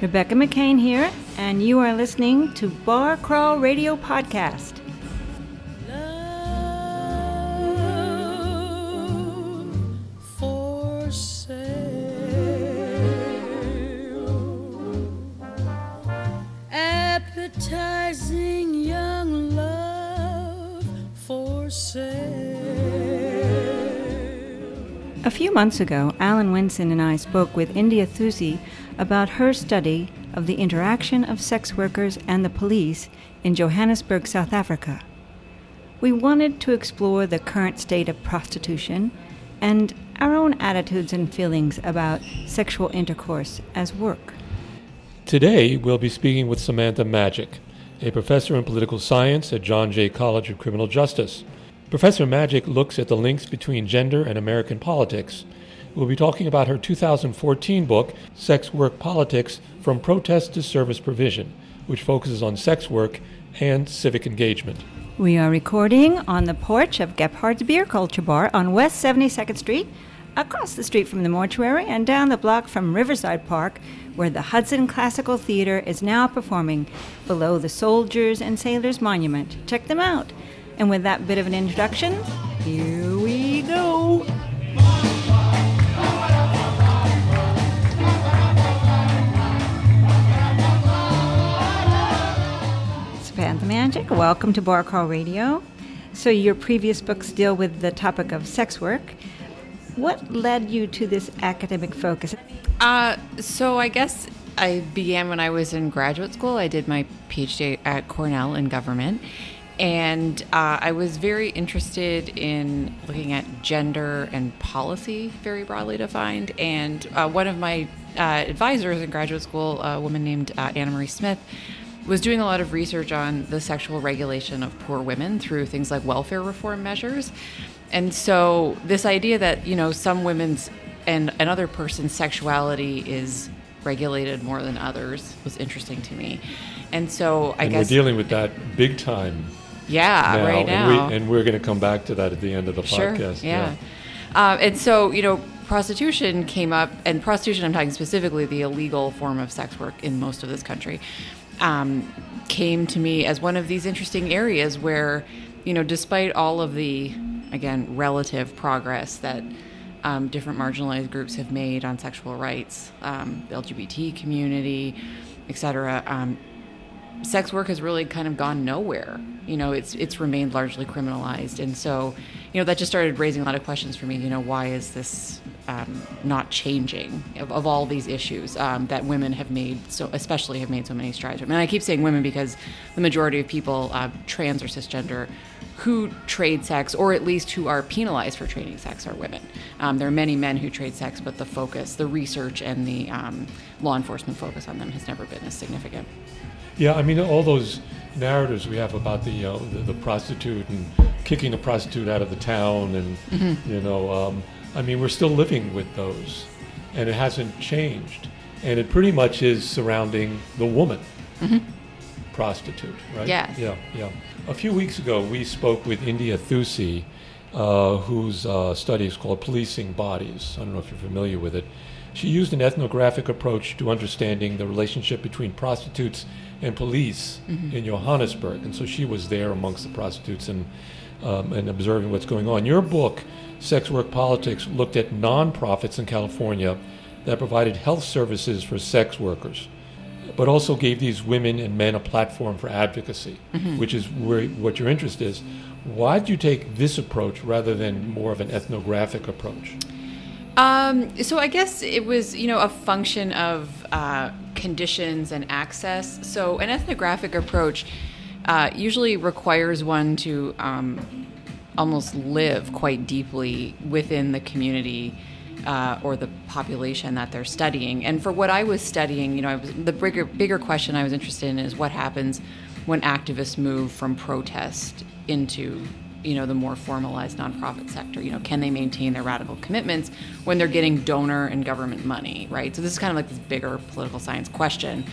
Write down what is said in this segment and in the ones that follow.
Rebecca McCain here, and you are listening to Bar Crawl Radio Podcast. Appetizing young love for sale. A few months ago, Alan Winson and I spoke with India Thusi about her study of the interaction of sex workers and the police in Johannesburg, South Africa. We wanted to explore the current state of prostitution and our own attitudes and feelings about sexual intercourse as work. Today, we'll be speaking with Samantha Majic, a professor in political science at John Jay College of Criminal Justice. Professor Majic looks at the links between gender and American politics. We'll be talking about her 2014 book, Sex Work Politics From Protest to Service Provision, which focuses on sex work and civic engagement. We are recording on the porch of Gebhard's Beer Culture Bar on West 72nd Street, across the street from the mortuary, and down the block from Riverside Park, where the Hudson Classical Theater is now performing below the Soldiers and Sailors Monument. Check them out. And with that bit of an introduction, here Majic, welcome to Bar Crawl Radio. So, your previous books deal with the topic of sex work. What led you to this academic focus? Uh, so I guess I began when I was in graduate school. I did my PhD at Cornell in government, and uh, I was very interested in looking at gender and policy, very broadly defined. And uh, one of my uh, advisors in graduate school, a woman named uh, Anna Marie Smith, was doing a lot of research on the sexual regulation of poor women through things like welfare reform measures. And so this idea that, you know, some women's and another person's sexuality is regulated more than others was interesting to me. And so I and guess we're dealing with that big time yeah, now, right now. And, we, and we're going to come back to that at the end of the Sure. podcast. Yeah. Uh, and so, you know, prostitution came up, and prostitution, I'm talking specifically the illegal form of sex work in most of this country, um, came to me as one of these interesting areas where, you know, despite all of the, again, relative progress that um, different marginalized groups have made on sexual rights, um, the LGBT community, et cetera, um, sex work has really kind of gone nowhere. You know, it's it's remained largely criminalized, and so, you know, that just started raising a lot of questions for me. You know, why is this um, not changing of, of all these issues um, that women have made so, especially have made so many strides. And I keep saying women because the majority of people, uh, trans or cisgender, who trade sex, or at least who are penalized for trading sex, are women. Um, there are many men who trade sex, but the focus, the research, and the um, law enforcement focus on them has never been as significant. Yeah, I mean, all those narratives we have about the, uh, the, the prostitute and kicking the prostitute out of the town, and, Mm-hmm. you know, um, I mean, we're still living with those, and it hasn't changed. And it pretty much is surrounding the woman prostitute, right? Yes. Yeah, yeah. A few weeks ago, we spoke with India Thusi, uh, whose uh, study is called Policing Bodies. I don't know if you're familiar with it. She used an ethnographic approach to understanding the relationship between prostitutes and police in Johannesburg. And so she was there amongst the prostitutes and, um, and observing what's going on. Your book, Sex Work Politics, looked at nonprofits in California that provided health services for sex workers, but also gave these women and men a platform for advocacy, which is where what your interest is. Why did you take this approach rather than more of an ethnographic approach? Um, so I guess it was, you know, a function of uh, conditions and access. So an ethnographic approach uh, usually requires one to um, almost live quite deeply within the community uh, or the population that they're studying. And for what I was studying, you know, was, the bigger bigger question I was interested in is what happens when activists move from protest into you know the more formalized nonprofit sector you know can they maintain their radical commitments when they're getting donor and government money right? So this is kind of like this bigger political science question.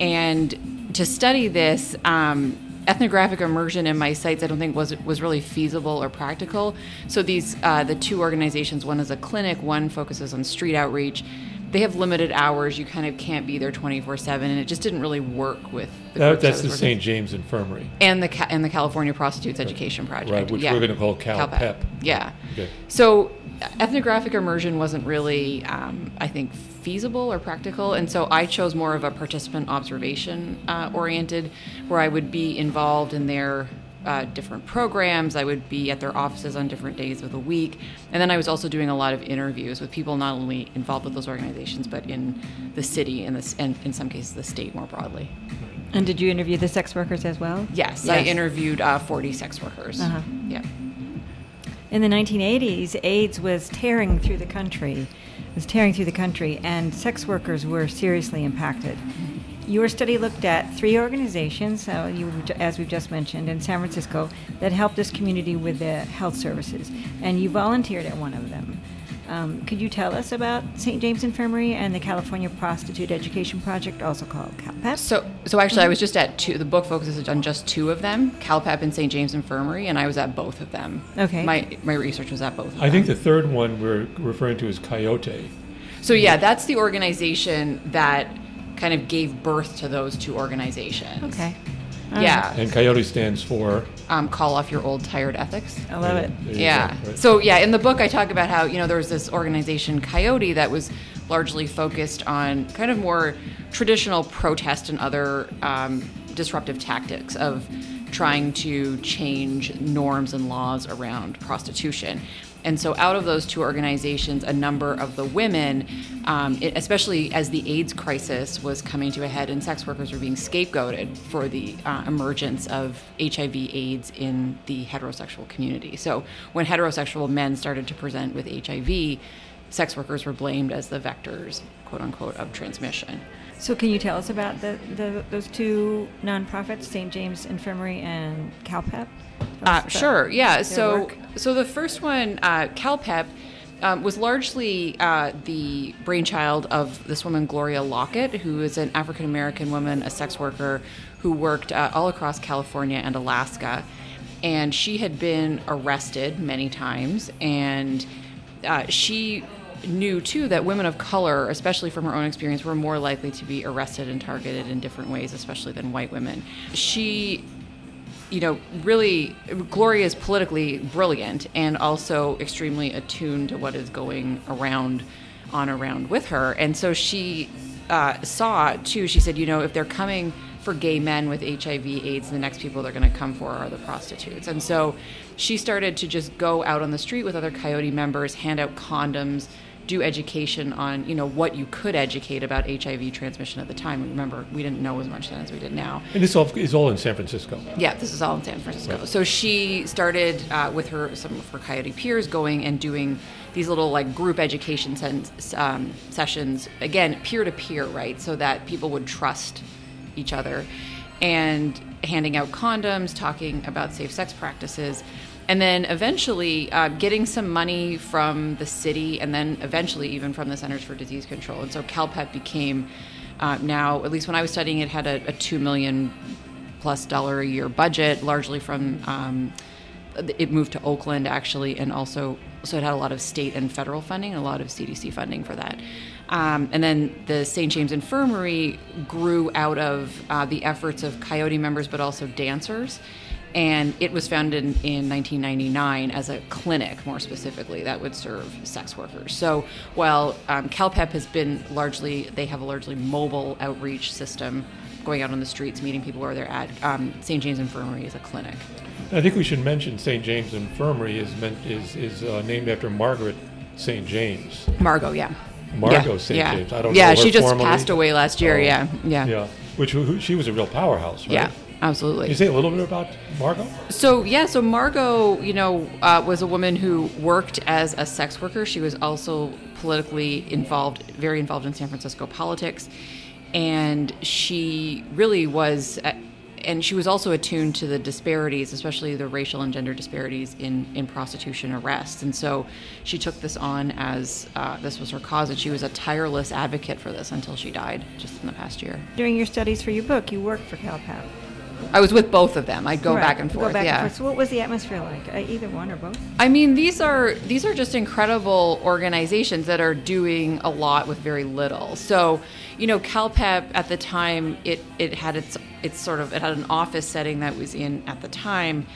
And to study this um, ethnographic immersion in my sites i don't think was was really feasible or practical. So these uh, the two organizations one is a clinic one focuses on street outreach they have limited hours. You kind of can't be there 24 7, and it just didn't really work with the That, that's the St. James Infirmary. and the and the California Prostitutes Education Project, Right, which yeah. we're gonna call CalPEP. Yeah. Okay. So ethnographic immersion wasn't really, um, I think, feasible or practical, and so I chose more of a participant observation uh, oriented, where I would be involved in their uh, different programs. I would be at their offices on different days of the week, and then I was also doing a lot of interviews with people not only involved with those organizations, but in the city and, this, and in some cases the state more broadly. And did you interview the sex workers as well? Yes, I interviewed uh, 40 sex workers. Uh-huh. Yeah. In the 1980s, AIDS was tearing through the country. It was tearing through the country, and sex workers were seriously impacted. Your study looked at three organizations, uh, you, as we've just mentioned, in San Francisco that helped this community with the health services, and you volunteered at one of them. Um, could you tell us about St. James Infirmary and the California Prostitute Education Project, also called CalPEP? So, so actually, I was just at two. The book focuses on just two of them, CalPEP and St. James Infirmary, and I was at both of them. Okay. My my research was at both. Of I think the third one we're referring to is Coyote. So yeah, that's the organization that kind of gave birth to those two organizations. Okay. All Yeah. And Coyote stands for. Um, call off your old tired ethics. I love it. There Yeah. go, right. So yeah, in the book I talk about how you know there was this organization Coyote that was largely focused on kind of more traditional protest and other um, disruptive tactics of trying to change norms and laws around prostitution. And so, out of those two organizations, a number of the women, um, it, especially as the AIDS crisis was coming to a head and sex workers were being scapegoated for the uh, emergence of HIV/AIDS in the heterosexual community. So, when heterosexual men started to present with HIV, sex workers were blamed as the vectors, quote unquote, of transmission. So, can you tell us about the, the those two nonprofits, St. James Infirmary and CalPEP? Uh, sure. Yeah. So, work. so the first one, uh, CalPEP, um, was largely uh, the brainchild of this woman, Gloria Lockett, who is an African American woman, a sex worker, who worked uh, all across California and Alaska, and she had been arrested many times, and uh, she knew too that women of color, especially from her own experience, were more likely to be arrested and targeted in different ways, especially than white women. She you know, really, Gloria is politically brilliant and also extremely attuned to what is going around, on around with her. And so she uh, saw too. She said, you know, if they're coming for gay men with HIV/AIDS, the next people they're going to come for are the prostitutes. And so she started to just go out on the street with other Coyote members, hand out condoms, do education on you know what you could educate about HIV transmission at the time. Remember, we didn't know as much then as we did now. And this all is all in San Francisco. Yeah, this is all in San Francisco. Right. So she started uh, with her some of her Coyote peers going and doing these little like group education sen- um, sessions again peer to peer, right? So that people would trust each other, and handing out condoms, talking about safe sex practices. And then eventually uh, getting some money from the city, and then eventually even from the Centers for Disease Control. And so CalPEP became uh, now, at least when I was studying it, had a, a two million plus dollar a year budget, largely from um, it moved to Oakland actually, and also so it had a lot of state and federal funding, a lot of CDC funding for that. Um, and then the St. James Infirmary grew out of uh, the efforts of Coyote members, but also dancers. And it was founded in, in 1999 as a clinic, more specifically, that would serve sex workers. So while um, CalPEP has been largely, they have a largely mobile outreach system going out on the streets, meeting people where they're at. Um, St. James Infirmary is a clinic. I think we should mention St. James Infirmary is meant is is uh, named after Margaret St. James. Margot, yeah. Margot yeah, St. yeah. James. I don't yeah, know Yeah, she just formally. passed away last year. Oh, yeah, yeah, yeah, Yeah, which who, she was a real powerhouse, right? Absolutely. Can you say a little bit about Margot? So yeah, so Margot, you know, uh, was a woman who worked as a sex worker. She was also politically involved, very involved in San Francisco politics, and she really was. uh and she was also attuned to the disparities, especially the racial and gender disparities in, in prostitution arrests. And so she took this on as uh, this was her cause, and she was a tireless advocate for this until she died just in the past year. During your studies for your book, you worked for CalPEP. I was with both of them. I'd go Right, back and forth. Go back yeah. and forth. So what was the atmosphere like? Uh, either one or both? I mean, these are these are just incredible organizations that are doing a lot with very little. So, you know, CalPEP at the time it it had its its sort of it had an office setting that was in at the time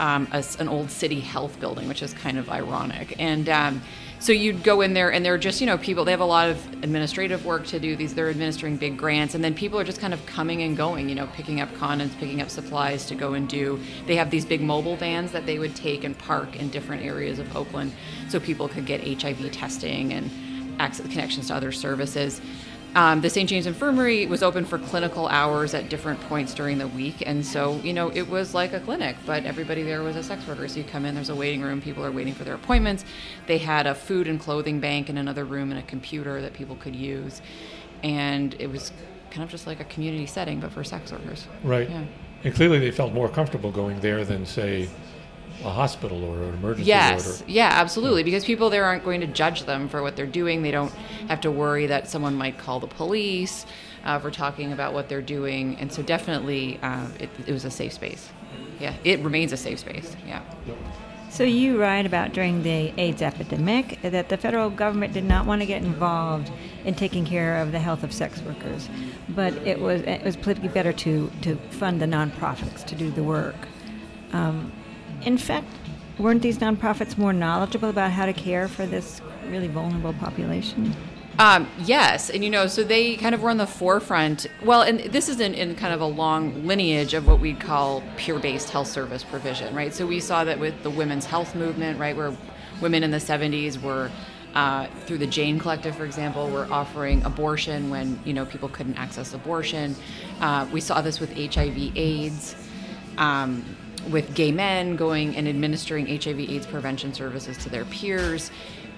um, a an old city health building, which is kind of ironic. And um, so you'd go in there, and they're just you know people. They have a lot of administrative work to do. These they're administering big grants, and then people are just kind of coming and going. You know, picking up condoms, picking up supplies to go and do. They have these big mobile vans that they would take and park in different areas of Oakland, so people could get HIV testing and access connections to other services. Um, the St. James Infirmary was open for clinical hours at different points during the week, and so you know it was like a clinic, but everybody there was a sex worker. So you come in, there's a waiting room, people are waiting for their appointments. They had a food and clothing bank in another room and a computer that people could use, and it was kind of just like a community setting, but for sex workers. Right. Yeah. And clearly they felt more comfortable going there than, say, a hospital or an emergency Yes, order. yeah, absolutely. Because people there aren't going to judge them for what they're doing. They don't have to worry that someone might call the police uh, for talking about what they're doing. And so, definitely, uh, it, it was a safe space. Yeah, it remains a safe space. Yeah. So you write about during the AIDS epidemic that the federal government did not want to get involved in taking care of the health of sex workers, but it was it was politically better to to fund the nonprofits to do the work. Um, in fact, weren't these nonprofits more knowledgeable about how to care for this really vulnerable population? Um, yes, and you know, so they kind of were on the forefront. Well, and this is in, in kind of a long lineage of what we'd call peer-based health service provision, right? So we saw that with the women's health movement, right, where women in the 70s were uh, through the Jane Collective, for example, were offering abortion when you know people couldn't access abortion. Uh, we saw this with HIV/AIDS. Um, with gay men going and administering HIV/AIDS prevention services to their peers,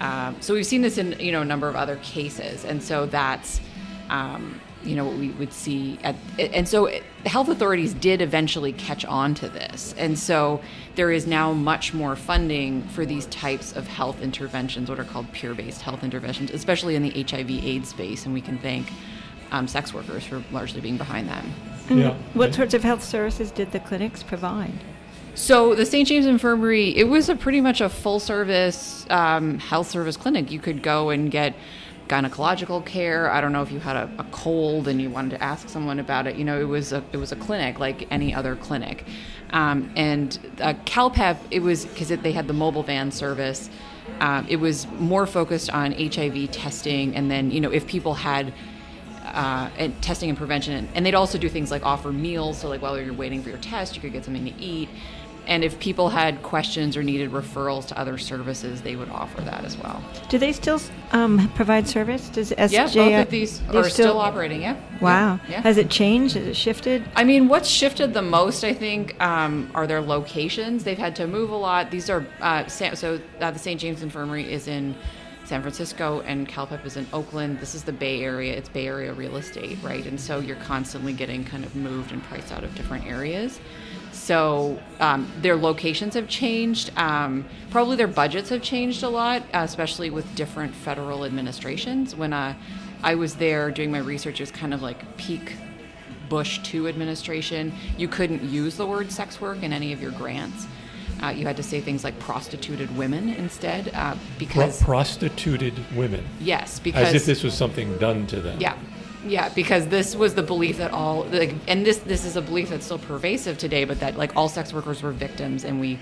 um, so we've seen this in you know a number of other cases, and so that's um, you know what we would see. At, and so it, health authorities did eventually catch on to this, and so there is now much more funding for these types of health interventions, what are called peer-based health interventions, especially in the HIV/AIDS space, and we can thank um, sex workers for largely being behind that. And Yeah. What sorts of health services did the clinics provide? So the St. James Infirmary, it was a pretty much a full service um, health service clinic. You could go and get gynecological care. I don't know if you had a, a cold and you wanted to ask someone about it. You know, it was a it was a clinic like any other clinic. Um, and uh, CalPEP, it was because they had the mobile van service. Um, it was more focused on HIV testing, and then you know if people had uh, and testing and prevention, and, and they'd also do things like offer meals. So like while you're waiting for your test, you could get something to eat. And if people had questions or needed referrals to other services, they would offer that as well. Do they still um, provide service? Does SJ Yeah, both of these they're are still, operating. Yeah. Wow. Yeah. Has it changed? Has it shifted? I mean, what's shifted the most, I think, um, are their locations. They've had to move a lot. These are uh, so uh, the St. James Infirmary is in San Francisco, and CalPEP is in Oakland. This is the Bay Area. It's Bay Area real estate, right? And so you're constantly getting kind of moved and priced out of different areas. So um, their locations have changed. Um, probably their budgets have changed a lot, especially with different federal administrations. When uh, I was there doing my research, it was kind of like peak Bush 2 administration. You couldn't use the word sex work in any of your grants. Uh, you had to say things like prostituted women instead, uh, Pro- because prostituted women. yes, because As if this was something done to them. yeah, yeah, because this was the belief that all, like, and this this is a belief that's still pervasive today, but that like all sex workers were victims, and we,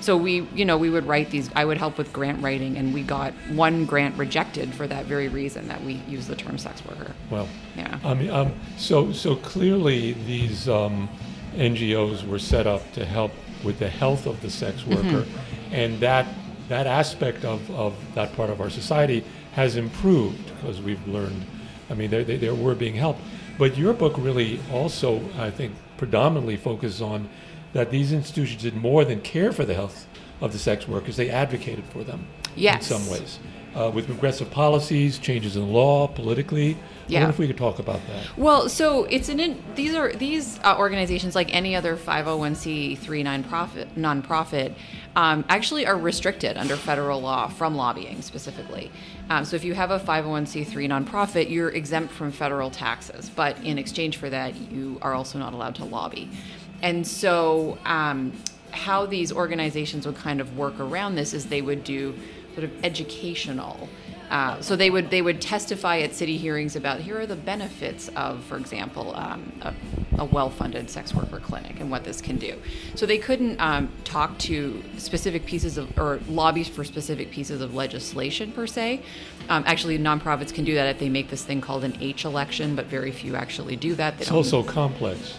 so we, you know, we would write these. I would help with grant writing, and we got one grant rejected for that very reason that we use the term sex worker. Well, Yeah. I mean, um, so so clearly these um, NGOs were set up to help with the health of the sex Mm-hmm. worker, and that that aspect of, of that part of our society has improved because we've learned. I mean, they, they, were being helped, but your book really also, I think, predominantly focuses on that these institutions did more than care for the health of the sex workers; they advocated for them Yes. in some ways, uh, with progressive policies, changes in law, politically. I Yeah. wonder if we could talk about that. Well, so it's an in, these are these uh, organizations like any other 501c3 nonprofit nonprofit um, actually are restricted under federal law from lobbying specifically. Um, so if you have a 501c3 nonprofit, you're exempt from federal taxes, but in exchange for that, you are also not allowed to lobby. and so um, how these organizations would kind of work around this is they would do sort of educational. Uh, so they would they would testify at city hearings about here are the benefits of, for example, um, a, a well-funded sex worker clinic and what this can do. So they couldn't um, talk to specific pieces of or lobbies for specific pieces of legislation per se. Um, actually, nonprofits can do that if they make this thing called an H election, but very few actually do that. They It's also complex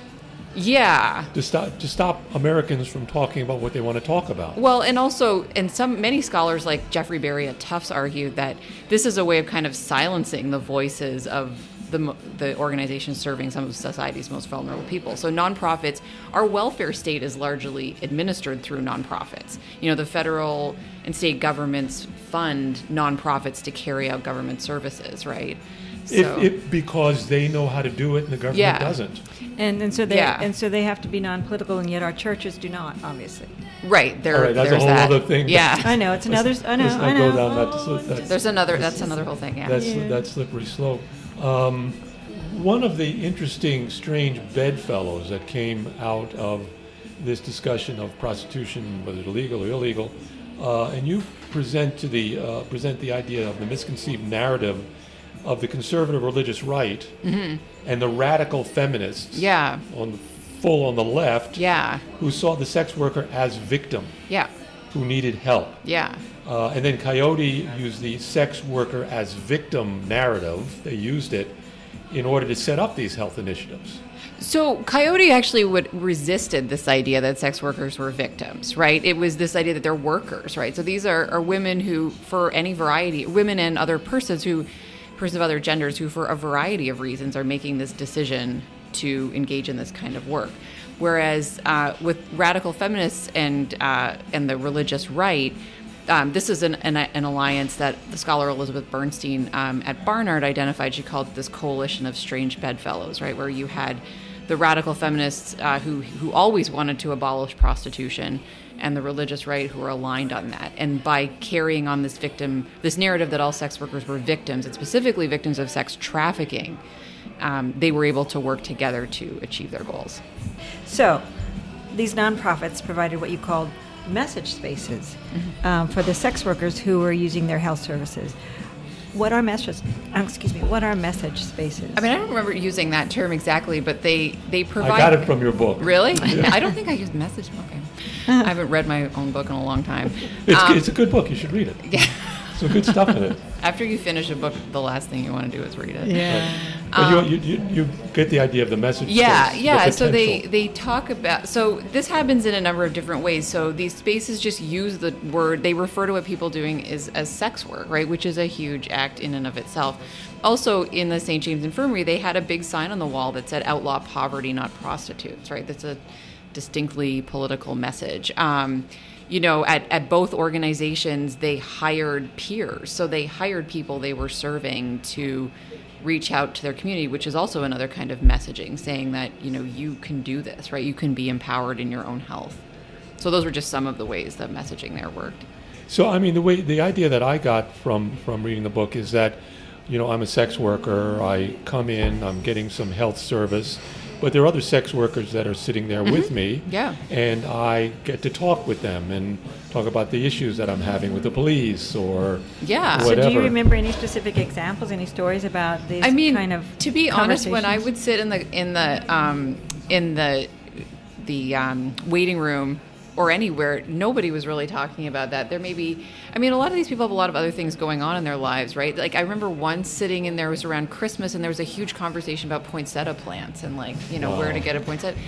yeah, to stop to stop Americans from talking about what they want to talk about. Well, and also, and some many scholars like Jeffrey Berry at Tufts argue that this is a way of kind of silencing the voices of the the organizations serving some of society's most vulnerable people. So nonprofits, our welfare state is largely administered through nonprofits. You know, the federal and state governments fund nonprofits to carry out government services, right? If, if because they know how to do it and the government Yeah. doesn't. And, and so they Yeah. and so they have to be non-political, and yet our churches do not, obviously. right there, All right, that's a there's whole that. other thing. Yeah, I know it's another. I know. Let's not I go know. down that. Oh, that- there's another. That's another whole thing. Yeah. That's Yeah. that slippery slope. Um, one of the interesting, strange bedfellows that came out of this discussion of prostitution, whether it's legal or illegal, uh, and you present to the uh, present the idea of the misconceived narrative of the conservative religious right and the radical feminists Mm-hmm. yeah. on the full on the left Yeah. who saw the sex worker as victim Yeah. who needed help. Yeah. Uh, and then Coyote used the sex worker as victim narrative. They used it in order to set up these health initiatives. So Coyote actually would resisted this idea that sex workers were victims, right? It was this idea that they're workers, right? So these are, are women who, for any variety, women and other persons who, of other genders who, for a variety of reasons, are making this decision to engage in this kind of work. Whereas uh, with radical feminists and uh, and the religious right, um, this is an, an, an alliance that the scholar Elizabeth Bernstein um, at Barnard identified. She called this coalition of strange bedfellows, right? Where you had the radical feminists uh, who, who always wanted to abolish prostitution and the religious right who were aligned on that. And by carrying on this victim, this narrative that all sex workers were victims, and specifically victims of sex trafficking, um, they were able to work together to achieve their goals. So, these nonprofits provided what you called message spaces Mm-hmm. um, for the sex workers who were using their health services. What are message? uh, excuse me. What are message spaces? I mean, I don't remember using that term exactly, but they they provide. I got it from your book. Really? I don't think I used message. Okay. I haven't read my own book in a long time. It's, Um, it's a good book. You should read it. yeah. Some good stuff in it. After you finish a book, the last thing you want to do is read it. yeah. But you, you, you, you get the idea of the message. Um, Yeah, space, the yeah. So they they talk about so this happens in a number of different ways. So these spaces just use the word they refer to what people doing is as sex work, right? Which is a huge act in and of itself. Also, in the St. James Infirmary, they had a big sign on the wall that said "Outlaw poverty, not prostitutes." Right? That's a distinctly political message. Um, you know, at, at both organizations, they hired peers. So they hired people they were serving to reach out to their community, which is also another kind of messaging, saying that, you know, you can do this, right? You can be empowered in your own health. So those were just some of the ways that messaging there worked. So I mean, the way the idea that I got from from reading the book is that, you know, I'm a sex worker. I come in. I'm getting some health service, but there are other sex workers that are sitting there with me. Mm-hmm. Yeah. And I get to talk with them and talk about the issues that I'm having with the police or Yeah. So, do you remember any specific examples, any stories about these I mean, kind of to be honest, when I would sit in the in the um, in the the um, waiting room or anywhere, nobody was really talking about that. There may be, I mean, a lot of these people have a lot of other things going on in their lives, right? Like I remember once sitting in there it was around Christmas, and there was a huge conversation about poinsettia plants and like you know where to get a poinsettia.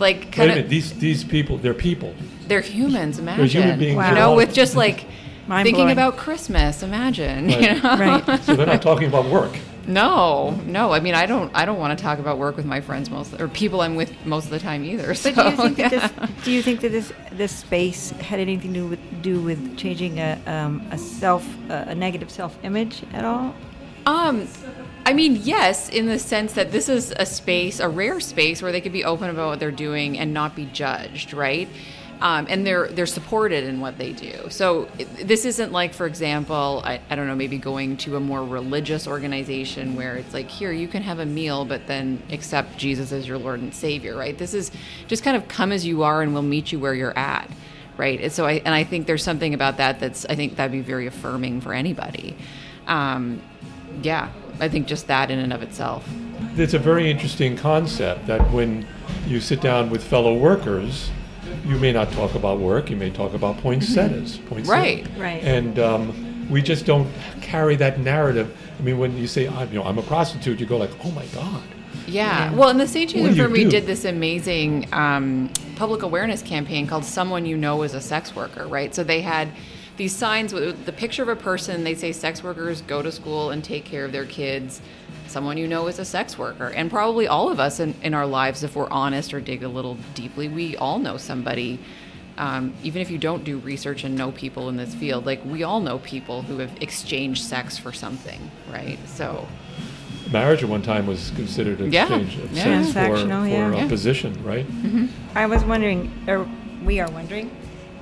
Like Wait a kind minute. of, These these people, they're people. they're humans. Imagine, human beings Wow. you know, with just like Mind thinking blowing. about Christmas. Imagine, Right. you know, Right. So they're not talking about work. No, no. I mean, I don't. I don't want to talk about work with my friends most, or people I'm with most of the time either. So, But do you think that this? Do you think that this this space had anything to do with, do with changing a um, a self a negative self image at all? Um, I mean, yes, in the sense that this is a space, a rare space where they could be open about what they're doing and not be judged, right? Um, and they're they're supported in what they do. So this isn't like, for example, I, I don't know, maybe going to a more religious organization where it's like, here you can have a meal, but then accept Jesus as your Lord and Savior, right? This is just kind of come as you are, and we'll meet you where you're at, right? And so I and I think there's something about that that's I think that'd be very affirming for anybody. Um, yeah, I think just that in and of itself. It's a very interesting concept that when you sit down with fellow workers, you may not talk about work, you may talk about poinsettias. poinsettias. Right. Right. And um, we just don't carry that narrative. I mean, when you say, I'm, you know, I'm a prostitute, you go like, oh my God. Yeah. Well, and the St. What James do Infirmary do? did this amazing um, public awareness campaign called "Someone You Know is a Sex Worker." Right. So they had these signs with the picture of a person. They say sex workers go to school and take care of their kids. Someone you know is a sex worker, and probably all of us in, in our lives, if we're honest or dig a little deeply, we all know somebody. Um, even if you don't do research and know people in this field, like we all know people who have exchanged sex for something, right? So. Marriage at one time was considered an Yeah. exchange of Yeah. sex for, for yeah. a Yeah. position, right? I was wondering, or we are wondering,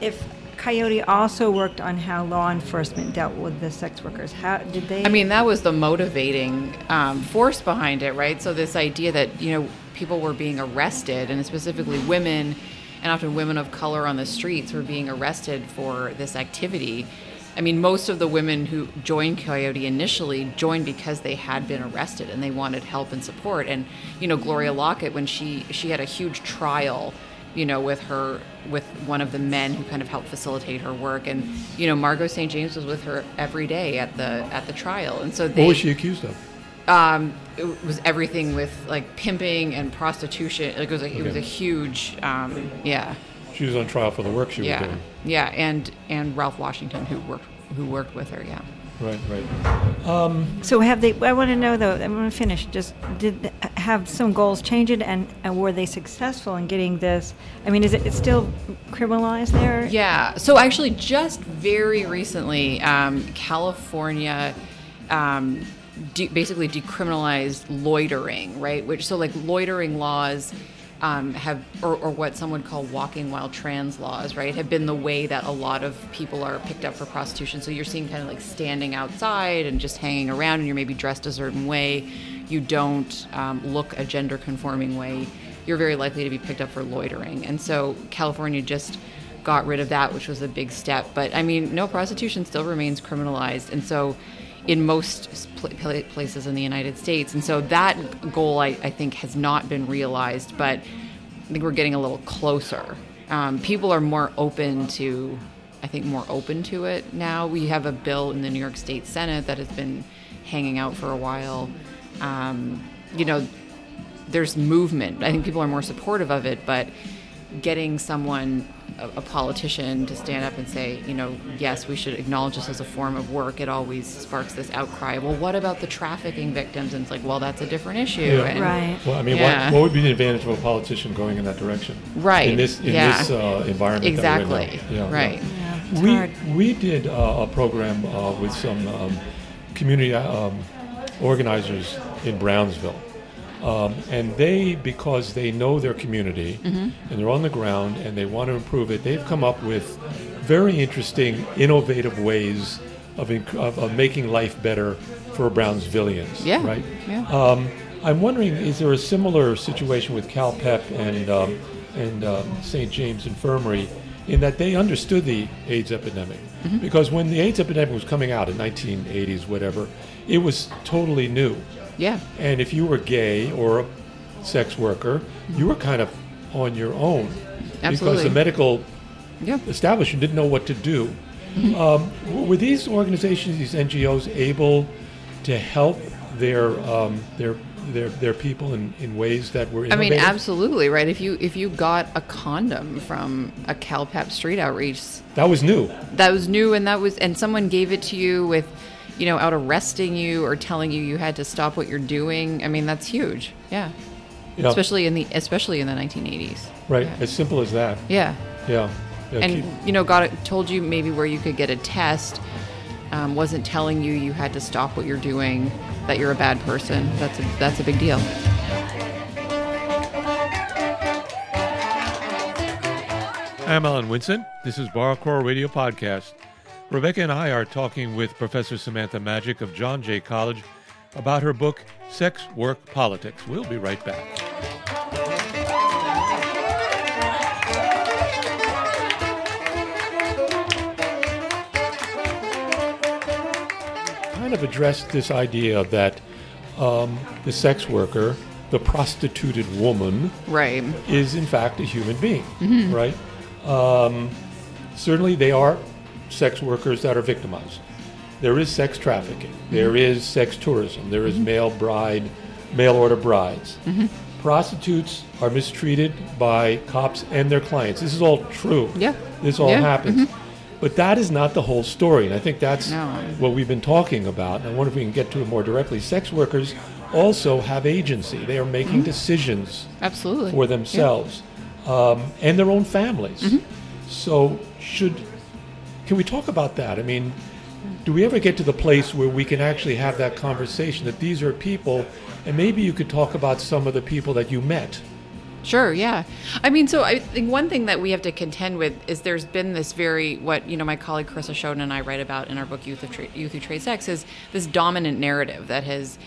if Coyote also worked on how law enforcement dealt with the sex workers. How did they? I mean, that was the motivating um, force behind it, right? So this idea that you know people were being arrested, and specifically women, and often women of color on the streets were being arrested for this activity. I mean, most of the women who joined Coyote initially joined because they had been arrested and they wanted help and support. And you know, Gloria Lockett, when she she had a huge trial, you know, with her with one of the men who kind of helped facilitate her work, and you know, Margot St. James was with her every day at the at the trial, and so they What was she accused of? um, it was everything with like pimping and prostitution. Like, it was a, it was a huge, um, yeah, She was on trial for the work she was doing. yeah, and and Ralph Washington who worked who worked with her, yeah. Right, right. Um, so have they? I want to know though. I want to finish. Just did have some goals changed, and, and were they successful in getting this? I mean, is it it's still criminalized there? Yeah. So actually, just very recently, um, California um, de- basically decriminalized loitering, right? Which so like loitering laws. Um, have or, or what some would call walking while trans laws, right? Have been the way that a lot of people are picked up for prostitution. So you're seeing kind of like standing outside and just hanging around, and you're maybe dressed a certain way. You don't um, look a gender conforming way. You're very likely to be picked up for loitering. And so California just got rid of that, which was a big step. But I mean, no, prostitution still remains criminalized, and so in most pl- places in the United States. And so that goal, I, I think, has not been realized. But I think we're getting a little closer. Um, people are more open to, I think, more open to it now. We have a bill in the New York State Senate that has been hanging out for a while. Um, you know, there's movement. I think people are more supportive of it, but getting someone, a, a politician, to stand up and say, you know, yes, we should acknowledge this as a form of work, it always sparks this outcry. Well, what about the trafficking victims? And it's like, well, that's a different issue. Yeah. And- Right. Well, I mean, Yeah. what, what would be the advantage of a politician going in that direction? Right, In this, in yeah. this uh, environment that we're in Exactly. Yeah, right. yeah. Yeah, We, hard. we did uh, a program uh, with some um, community um, organizers in Brownsville. Um, and they, because they know their community Mm-hmm. and they're on the ground and they want to improve it, they've come up with very interesting, innovative ways of, inc- of, of making life better for Brownsvillians. Yeah, Right? yeah. Um, I'm wondering, is there a similar situation with CalPEP and, um, and um, St. James Infirmary in that they understood the AIDS epidemic? Mm-hmm. Because when the AIDS epidemic was coming out in 1980s, whatever, it was totally new. Yeah. And if you were gay or a sex worker, you were kind of on your own. Because the medical Yeah. establishment didn't know what to do. Um, were these organizations, these NGOs, able to help their um, their their their people in, in ways that were I mean, absolutely, right? If you if you got a condom from a CalPEP street outreach, That was new. that was new and that was and someone gave it to you with you know out arresting you or telling you you had to stop what you're doing i mean that's huge yeah Yeah. especially in the especially in the 1980s Right, yeah, as simple as that. yeah. Yeah. Yeah, and keep- you know got it told you maybe where you could get a test um, wasn't telling you you had to stop what you're doing that you're a bad person that's a that's a big deal I'm Alan Winson. This is Bar Crawl Radio Podcast. Rebecca and I are talking with Professor Samantha Majic of John Jay College about her book, Sex, Work, Politics. We'll be right back. Kind of addressed this idea that um, the sex worker, the prostituted woman, Right. is in fact a human being, right? Um, certainly, they are sex workers that are victimized. There is sex trafficking. Mm-hmm. There is sex tourism. There is mm-hmm. male bride, mail order brides. Mm-hmm. Prostitutes are mistreated by cops and their clients. This is all true. Yeah. This all Yeah. happens. But that is not the whole story. And I think that's No. what we've been talking about. And I wonder if we can get to it more directly. Sex workers also have agency. They are making decisions Absolutely. for themselves um, and their own families. Mm-hmm. So, should can we talk about that? I mean, do we ever get to the place where we can actually have that conversation that these are people, and maybe you could talk about some of the people that you met? Sure, yeah. I mean, so I think one thing that we have to contend with is there's been this very what you know my colleague Carisa Showden and I write about in our book Youth of Tra- Youth Who Trade Sex is this dominant narrative that has,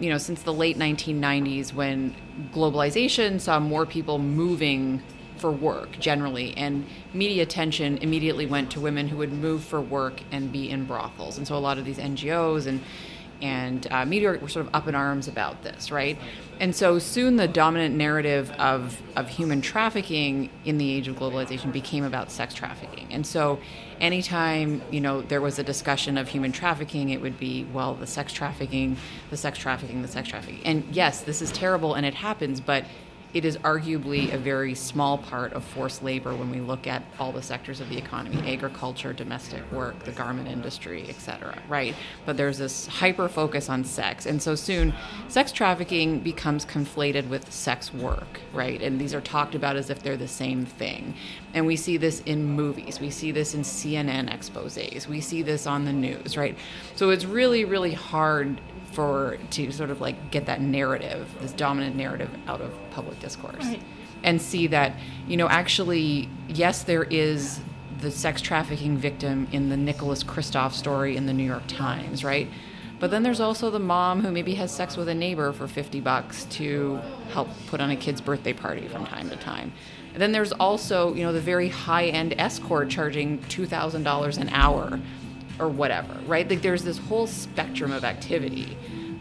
you know, since the late 1990s when globalization saw more people moving for work generally, and media attention immediately went to women who would move for work and be in brothels, and so a lot of these NGOs and and uh, media were sort of up in arms about this, right? And so soon the dominant narrative of, of human trafficking in the age of globalization became about sex trafficking. And so anytime, you know, there was a discussion of human trafficking, it would be, well, the sex trafficking, the sex trafficking, the sex trafficking. And yes, this is terrible and it happens, but it is arguably a very small part of forced labor when we look at all the sectors of the economy agriculture domestic work the garment industry etc right? But there's this hyper focus on sex. And so soon sex trafficking becomes conflated with sex work right? And these are talked about as if they're the same thing. And we see this in movies. We see this in cnn exposes. We see this on the news right? So it's really really hard for to sort of like get that narrative, this dominant narrative, out of public discourse, Right. and see that you know actually yes, there is the sex trafficking victim in the Nicholas Kristof story in the New York Times, right? But then there's also the mom who maybe has sex with a neighbor for 50 bucks to help put on a kid's birthday party from time to time. And then there's also, you know, the very high-end escort charging $2,000 an hour or whatever, right? Like there's this whole spectrum of activity,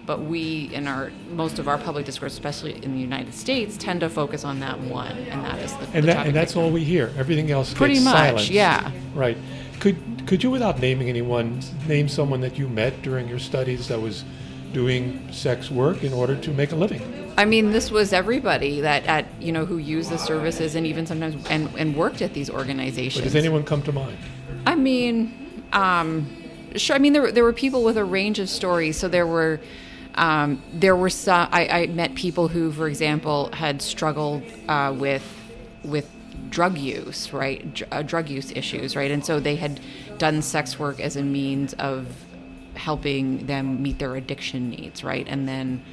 but we in our most of our public discourse, especially in the United States, tend to focus on that one, and that is the, And, the that, and that's all we hear. Everything else Pretty gets much, silenced. yeah. Right. Could could you, without naming anyone, name someone that you met during your studies that was doing sex work in order to make a living? I mean, this was everybody that at you know who used the services and even sometimes and, and worked at these But organizations. does anyone come to mind? I mean, um, sure. I mean, there were, there were people with a range of stories. So there were um, there were some. I, I met people who, for example, had struggled uh, with with drug use, right? Dr- uh, drug use issues, right? And so they had done sex work as a means of helping them meet their addiction needs, right? And then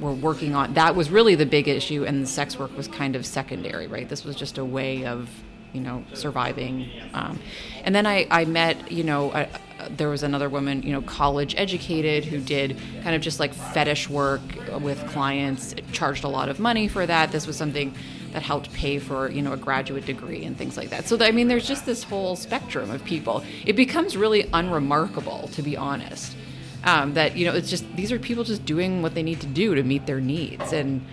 were working on that was really the big issue, and the sex work was kind of secondary, right? This was just a way of you know surviving. Um, and then I, I met you know uh, there was another woman you know college educated who did kind of just like fetish work with clients, charged a lot of money for that. This was something that helped pay for you know a graduate degree and things like that. So I mean, there's just this whole spectrum of people. It becomes really unremarkable, to be honest. Um, that you know, it's just these are people just doing what they need to do to meet their needs, and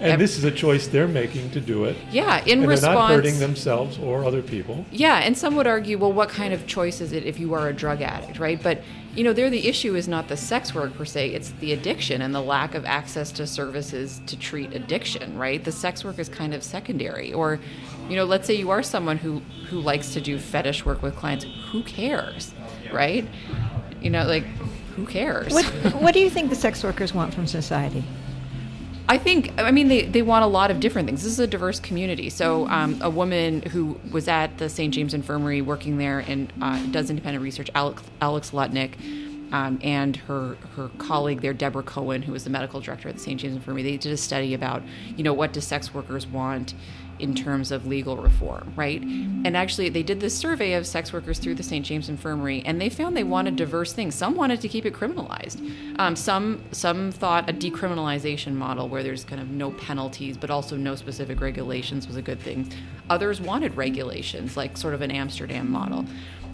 And this is a choice they're making to do it. yeah, in and response, they're not hurting themselves or other people. Yeah, and some would argue, well, what kind of choice is it if you are a drug addict, right? But you know, there the issue is not the sex work per se; it's the addiction and the lack of access to services to treat addiction, right? The sex work is kind of secondary. Or, you know, let's say you are someone who who likes to do fetish work with clients. Who cares, right? You know, like who cares? What, what do you think the sex workers want from society? I think, I mean, they, they want a lot of different things. This is a diverse community. So, um, a woman who was at the St. James Infirmary working there and uh, does independent research, Alex, Alex Lutnick, um, and her her colleague there, Deborah Cohan, who was the medical director at the St. James Infirmary, they did a study about, you know, what do sex workers want in terms of legal reform, right? And actually, they did this survey of sex workers through the St. James Infirmary, and they found they wanted diverse things. Some wanted to keep it criminalized. Um, some some thought a decriminalization model where there's kind of no penalties, but also no specific regulations was a good thing. Others wanted regulations, like sort of an Amsterdam model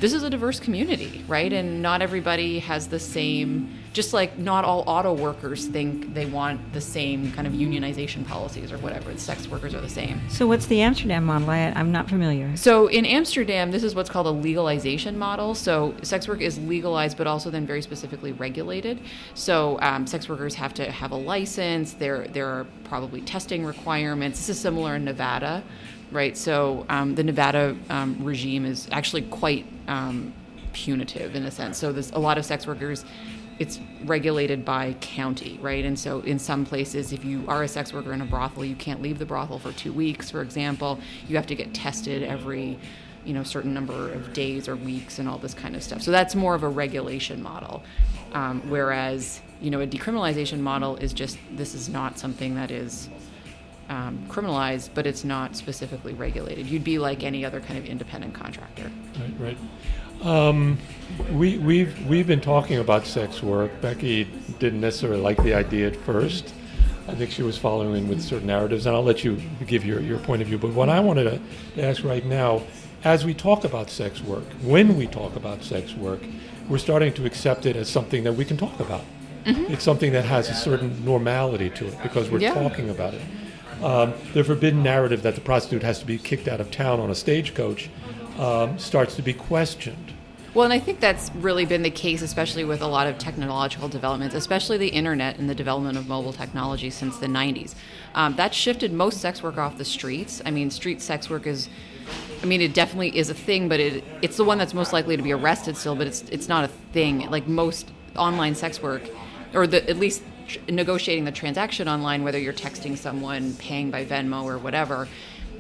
this is a diverse community, right? And not everybody has the same, just like not all auto workers think they want the same kind of unionization policies or whatever. The sex workers are the same. So, what's the Amsterdam model? I, I'm not familiar. So, in Amsterdam, this is what's called a legalization model. So, sex work is legalized, but also then very specifically regulated. So, um, sex workers have to have a license. There, there are probably testing requirements. This is similar in Nevada right? So um, the Nevada um, regime is actually quite um, punitive in a sense. So there's a lot of sex workers. It's regulated by county, right? And so in some places, if you are a sex worker in a brothel, you can't leave the brothel for two weeks, for example. You have to get tested every, you know, certain number of days or weeks and all this kind of stuff. So that's more of a regulation model. Um, whereas, you know, a decriminalization model is just this is not something that is um, criminalized, but it's not specifically regulated. You'd be like any other kind of independent contractor. Right, right. Um, we, we've, we've been talking about sex work. Becky didn't necessarily like the idea at first. I think she was following in with certain narratives, and I'll let you give your, your point of view. But what I wanted to ask right now, as we talk about sex work, when we talk about sex work, we're starting to accept it as something that we can talk about. Mm-hmm. It's something that has a certain normality to it because we're yeah. talking about it. Um, the forbidden narrative that the prostitute has to be kicked out of town on a stagecoach um, starts to be questioned. Well, and I think that's really been the case, especially with a lot of technological developments, especially the internet and the development of mobile technology since the 90s. Um, that shifted most sex work off the streets. I mean, street sex work is, I mean, it definitely is a thing, but it, it's the one that's most likely to be arrested still, but it's, it's not a thing. Like most online sex work, or the, at least negotiating the transaction online, whether you're texting someone, paying by Venmo or whatever.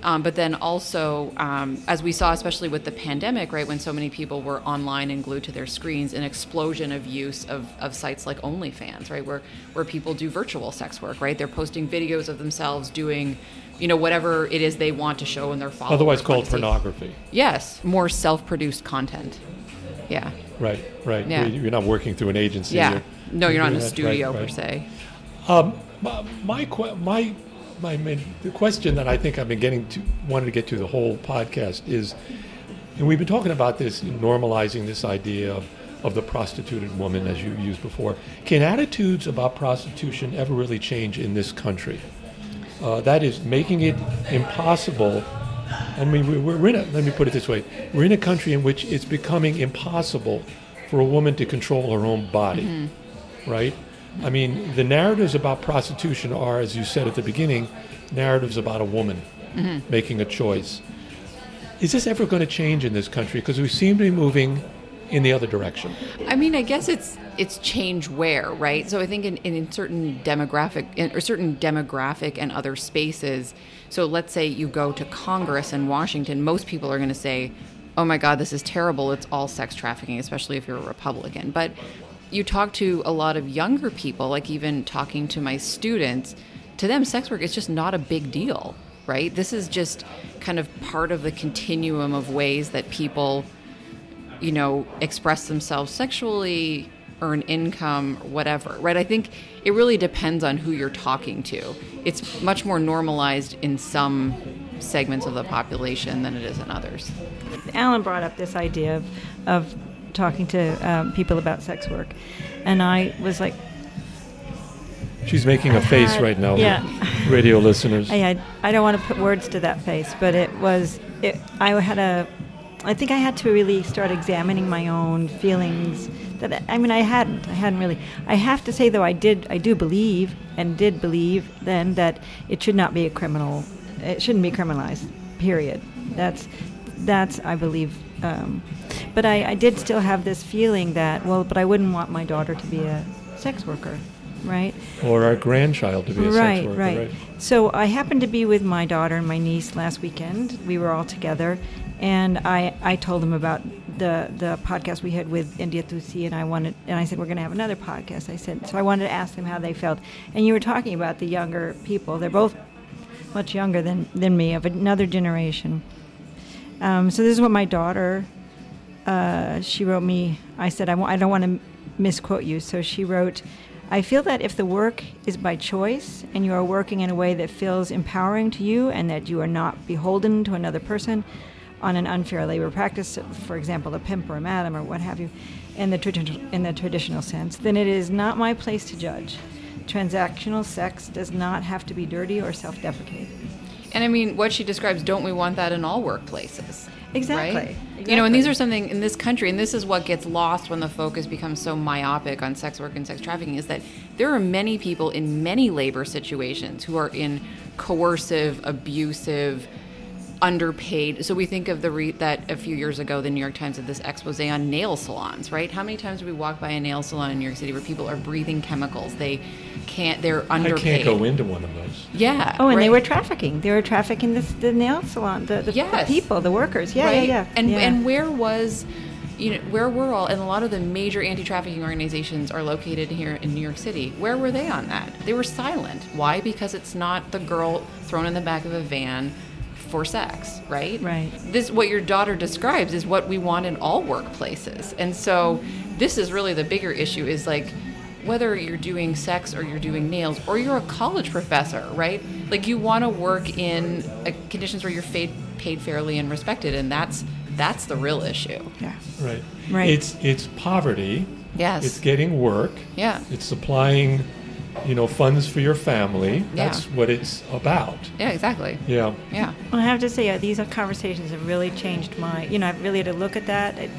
Um, but then also, um, as we saw, especially with the pandemic, right, when so many people were online and glued to their screens, an explosion of use of, of sites like OnlyFans, right, where where people do virtual sex work, right? They're posting videos of themselves doing, you know, whatever it is they want to show in their followers. Otherwise called pornography. Yes, more self-produced content. Yeah. Right, right. Yeah. You're not working through an agency. Yeah. You're, no, you're, not in a studio right, right. per se. Um, my, my, my, my, the question that I think I've been getting to, wanted to get to the whole podcast is, and we've been talking about this, normalizing this idea of, of the prostituted woman, as you used before. Can attitudes about prostitution ever really change in this country? Uh, that is making it impossible. I mean, we're in a, let me put it this way we're in a country in which it's becoming impossible for a woman to control her own body, mm-hmm. Right? I mean, the narratives about prostitution are, as you said at the beginning, narratives about a woman mm-hmm. making a choice. Is this ever going to change in this country? Because we seem to be moving in the other direction. I mean, I guess it's it's change where, right? So I think in, in certain demographic in, or certain demographic and other spaces. So let's say you go to Congress in Washington, most people are going to say, "Oh my God, this is terrible! It's all sex trafficking," especially if you're a Republican. But you talk to a lot of younger people, like even talking to my students, to them, sex work is just not a big deal, right? This is just kind of part of the continuum of ways that people, you know, express themselves sexually, earn income, whatever, right? I think it really depends on who you're talking to. It's much more normalized in some segments of the population than it is in others. Alan brought up this idea of, of talking to um, people about sex work, and I was like, She's making a face had, right now, yeah. radio listeners. I had, I don't want to put words to that face, but it was it, I had a I think I had to really start examining my own feelings. That I mean, I hadn't. I hadn't really. I have to say, though, I did. I do believe and did believe then that it should not be a criminal. It shouldn't be criminalized. Period. That's that's I believe um, but I, I did still have this feeling that, well, but I wouldn't want my daughter to be a sex worker, right? Or our grandchild to be a right, sex worker. Right, right. So I happened to be with my daughter and my niece last weekend. We were all together, and I, I told them about the the podcast we had with India Thusi, and I wanted, and I said we're going to have another podcast. I said so. I wanted to ask them how they felt, and you were talking about the younger people. They're both much younger than than me, of another generation. Um, so this is what my daughter. Uh, she wrote me. I said I w- I don't want to misquote you. So she wrote. I feel that if the work is by choice and you are working in a way that feels empowering to you and that you are not beholden to another person on an unfair labor practice, for example, a pimp or a madam or what have you, in the, traditional, in the traditional sense, then it is not my place to judge. Transactional sex does not have to be dirty or self deprecating. And I mean, what she describes, don't we want that in all workplaces? Exactly. Right? You know, and these are something in this country, and this is what gets lost when the focus becomes so myopic on sex work and sex trafficking, is that there are many people in many labor situations who are in coercive, abusive, underpaid. So we think of the re- that a few years ago, the New York Times did this expose on nail salons, right? How many times do we walk by a nail salon in New York City where people are breathing chemicals? They can't. They're underpaid. I underpaid. can't go into one of those. Yeah. Oh, and they were trafficking. They were trafficking this, the nail salon, the, the, the people, the workers. Yeah, right? yeah, yeah. And yeah. and where was you know where were all and a lot of the major anti-trafficking organizations are located here in New York City. Where were they on that? They were silent. Why? Because it's not the girl thrown in the back of a van for sex, right? Right. This what your daughter describes is what we want in all workplaces. And so this is really the bigger issue is like whether you're doing sex or you're doing nails or you're a college professor, right? Like you want to work in uh, conditions where you're paid paid fairly and respected, and that's that's the real issue. yeah. Right. Right. It's it's poverty. Yes. It's getting work. Yeah. It's supplying, you know, funds for your family. Yeah. That's what it's about. Yeah, exactly. Yeah. Yeah. Well, I have to say, uh, these conversations have really changed my, you know, I've really had to look at that. It,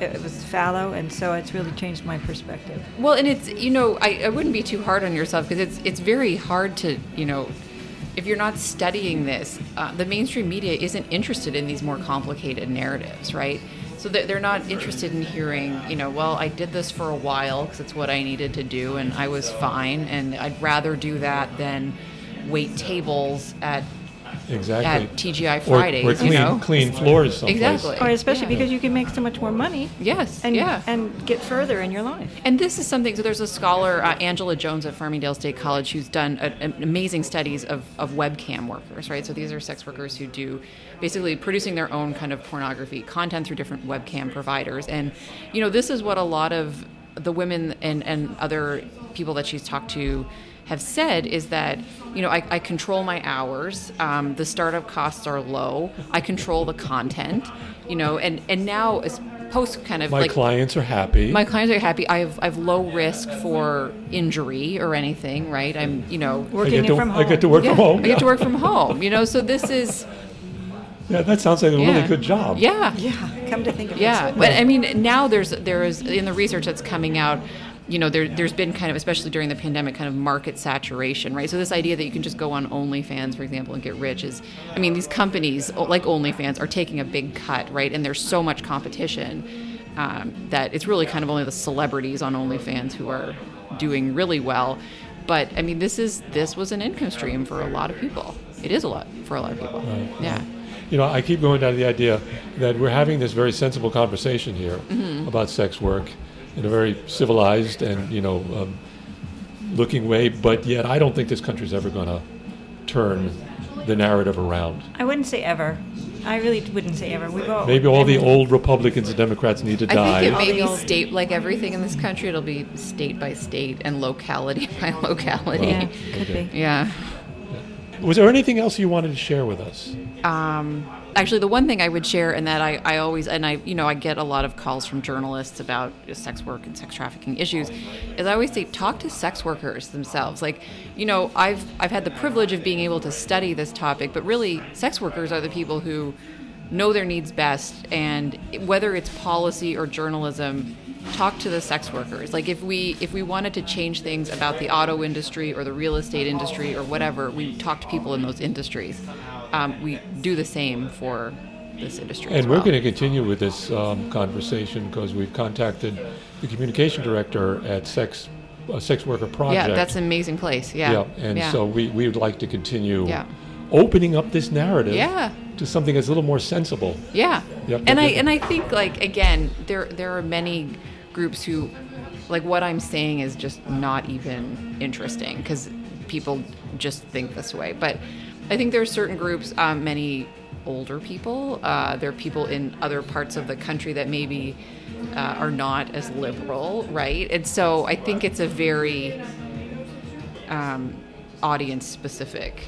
it was fallow, and so it's really changed my perspective. Well, and it's you know I, I wouldn't be too hard on yourself because it's it's very hard to you know if you're not studying this, uh, the mainstream media isn't interested in these more complicated narratives, right? So they're not interested in hearing, you know, well, I did this for a while because it's what I needed to do and I was fine, and I'd rather do that than wait tables at Exactly. at TGI Or- Fridays, or, you clean, know? clean floors someplace. Exactly. Or especially Yeah. because you can make so much more money yes, and yeah, and get further in your life. And this is something. So there's a scholar, uh, Angela Jones at Farmingdale State College, who's done a, an amazing studies of, of webcam workers. Right. So these are sex workers who do basically producing their own kind of pornography content through different webcam providers. And you know, this is what a lot of the women and and other people that she's talked to have said is that you know I, I control my hours um, the startup costs are low i control the content you know and and now as post kind of My like clients are happy. my clients are happy. I have, I have low risk for injury or anything, right? I'm, you know, Working get to, from I get to work yeah, from home. I get to work from home, you know. So this is, Yeah, that sounds like a yeah, really good job. Yeah, Yeah, come to think of it, yeah. it. But I mean, now there's there is in the research that's coming out. You know, there, there's been kind of, especially during the pandemic, kind of market saturation, right? So this idea that you can just go on OnlyFans, for example, and get rich is, I mean, these companies like OnlyFans are taking a big cut, right? And there's so much competition um, that it's really kind of only the celebrities on OnlyFans who are doing really well. But I mean, this is this was an income stream for a lot of people. It is a lot for a lot of people. Yeah. You know, I keep going down to the idea that we're having this very sensible conversation here Mm-hmm. about sex work in a very civilized and, you know, um, looking way, but yet I don't think this country's ever going to turn the narrative around. I wouldn't say ever. I really wouldn't say ever. We've all, Maybe all I the old Republicans and Democrats need to I die. think it may be state like everything in this country. It'll be state by state and locality by locality. Yeah, could Okay. be. Yeah. Was there anything else you wanted to share with us? Um, actually, the one thing I would share, and that I, I always, and I, you know, I get a lot of calls from journalists about sex work and sex trafficking issues, is I always say talk to sex workers themselves. Like, you know, I've I've had the privilege of being able to study this topic, but really, sex workers are the people who know their needs best, and whether it's policy or journalism, talk to the sex workers like if we if we wanted to change things about the auto industry or the real estate industry or whatever we talk to people in those industries um, we do the same for this industry And we're going to continue with this um, conversation because we've contacted the communication director at Sex uh, Sex Worker Project. yeah that's an amazing place yeah Yeah, and Yeah. so we, we would like to continue Yeah. opening up this narrative Yeah. to something that's a little more sensible. Yeah. Yep, and I and I think like again, there there are many groups who like what I'm saying is just not even interesting because people just think this way. But I think there are certain groups, um, many older people. Uh, there are people in other parts of the country that maybe uh, are not as liberal, right? And so I think it's a very um, audience specific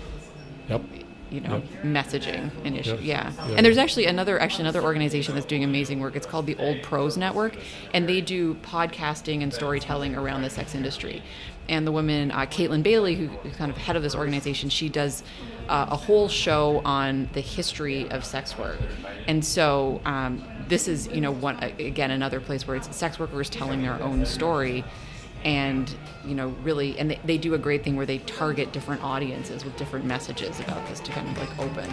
Yep. you know Yep. messaging and issue Yep. yeah. Yeah. and there's actually another actually another organization that's doing amazing work it's called the old pros network and they do podcasting and storytelling around the sex industry and the woman uh, caitlin bailey who is kind of head of this organization she does uh, a whole show on the history of sex work and so um, this is you know one again another place where it's sex workers telling their own story and you know really and they, they do a great thing where they target different audiences with different messages about this to kind of like open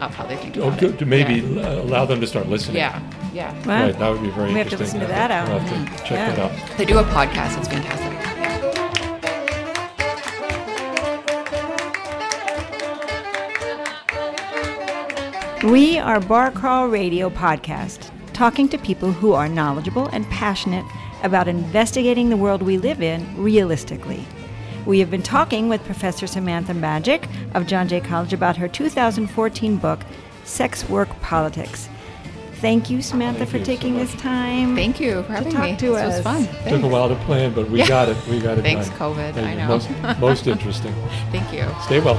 up how they think Oh, about to, it to maybe yeah. allow them to start listening. yeah yeah Wow. Right, that would be very interesting. We have to listen to that out. We'll have to check Yeah. that out. they do a podcast it's fantastic We are Bar Crawl Radio Podcast, talking to people who are knowledgeable and passionate about investigating the world we live in realistically. We have been talking with Professor Samantha Majic of John Jay College about her 2014 book, Sex Work Politics. Thank you, Samantha, Thank for you taking much. this time. thank you for to talk me to this us. was fun Took a while to plan, but we Yeah. got it. We got it Thanks, done. COVID. Thank I know. Most, most interesting. thank you Stay well.